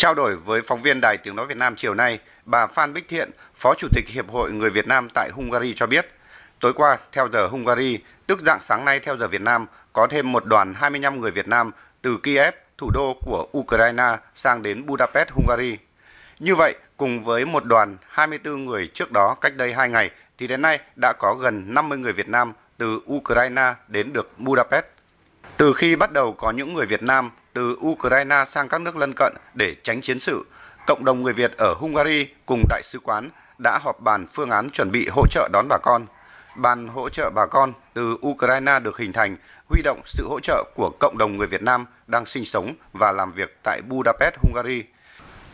Trao đổi với phóng viên Đài Tiếng Nói Việt Nam chiều nay, bà Phan Bích Thiện, Phó Chủ tịch Hiệp hội Người Việt Nam tại Hungary cho biết, tối qua theo giờ Hungary, tức dạng sáng nay theo giờ Việt Nam, có thêm một đoàn 25 người Việt Nam từ Kiev, thủ đô của Ukraine, sang đến Budapest, Hungary. Như vậy, cùng với một đoàn 24 người trước đó cách đây 2 ngày, thì đến nay đã có gần 50 người Việt Nam từ Ukraine đến được Budapest. Từ khi bắt đầu có những người Việt Nam từ Ukraine sang các nước lân cận để tránh chiến sự, cộng đồng người Việt ở Hungary cùng đại sứ quán đã họp bàn phương án chuẩn bị hỗ trợ đón bà con. Ban hỗ trợ bà con từ Ukraine được hình thành, huy động sự hỗ trợ của cộng đồng người Việt Nam đang sinh sống và làm việc tại Budapest, Hungary.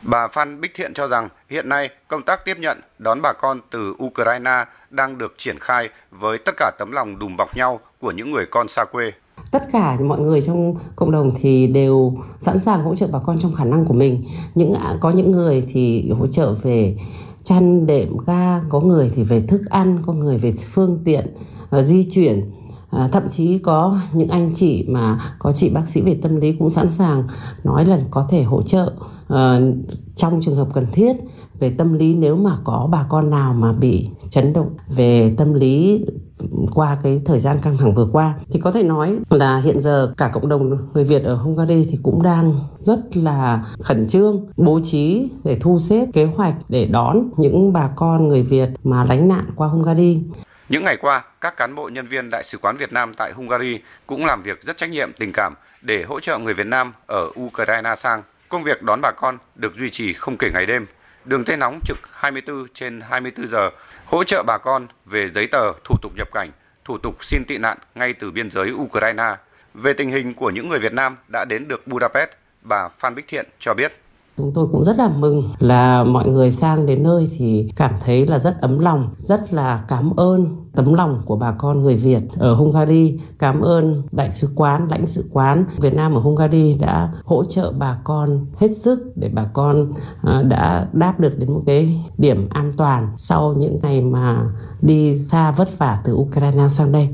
Bà Phan Bích Thiện cho rằng hiện nay công tác tiếp nhận đón bà con từ Ukraine đang được triển khai với tất cả tấm lòng đùm bọc nhau của những người con xa quê tất cả mọi người trong cộng đồng thì đều sẵn sàng hỗ trợ bà con trong khả năng của mình. Những à, có những người thì hỗ trợ về chăn đệm ga có người thì về thức ăn có người về phương tiện uh, di chuyển. À, thậm chí có những anh chị mà có chị bác sĩ về tâm lý cũng sẵn sàng nói là có thể hỗ trợ ờ, trong trường hợp cần thiết về tâm lý nếu mà có bà con nào mà bị chấn động về tâm lý qua cái thời gian căng thẳng vừa qua thì có thể nói là hiện giờ cả cộng đồng người Việt ở Hungary thì cũng đang rất là khẩn trương bố trí để thu xếp kế hoạch để đón những bà con người Việt mà lánh nạn qua Hungary. Những ngày qua, các cán bộ nhân viên Đại sứ quán Việt Nam tại Hungary cũng làm việc rất trách nhiệm, tình cảm để hỗ trợ người Việt Nam ở Ukraine sang. Công việc đón bà con được duy trì không kể ngày đêm. Đường dây nóng trực 24 trên 24 giờ, hỗ trợ bà con về giấy tờ, thủ tục nhập cảnh, thủ tục xin tị nạn ngay từ biên giới Ukraine. Về tình hình của những người Việt Nam đã đến được Budapest, bà Phan Bích Thiện cho biết. Chúng tôi cũng rất là mừng là mọi người sang đến nơi thì cảm thấy là rất ấm lòng, rất là cảm ơn tấm lòng của bà con người Việt ở Hungary, cảm ơn đại sứ quán, lãnh sự quán Việt Nam ở Hungary đã hỗ trợ bà con hết sức để bà con à, đã đáp được đến một cái điểm an toàn sau những ngày mà đi xa vất vả từ Ukraine sang đây.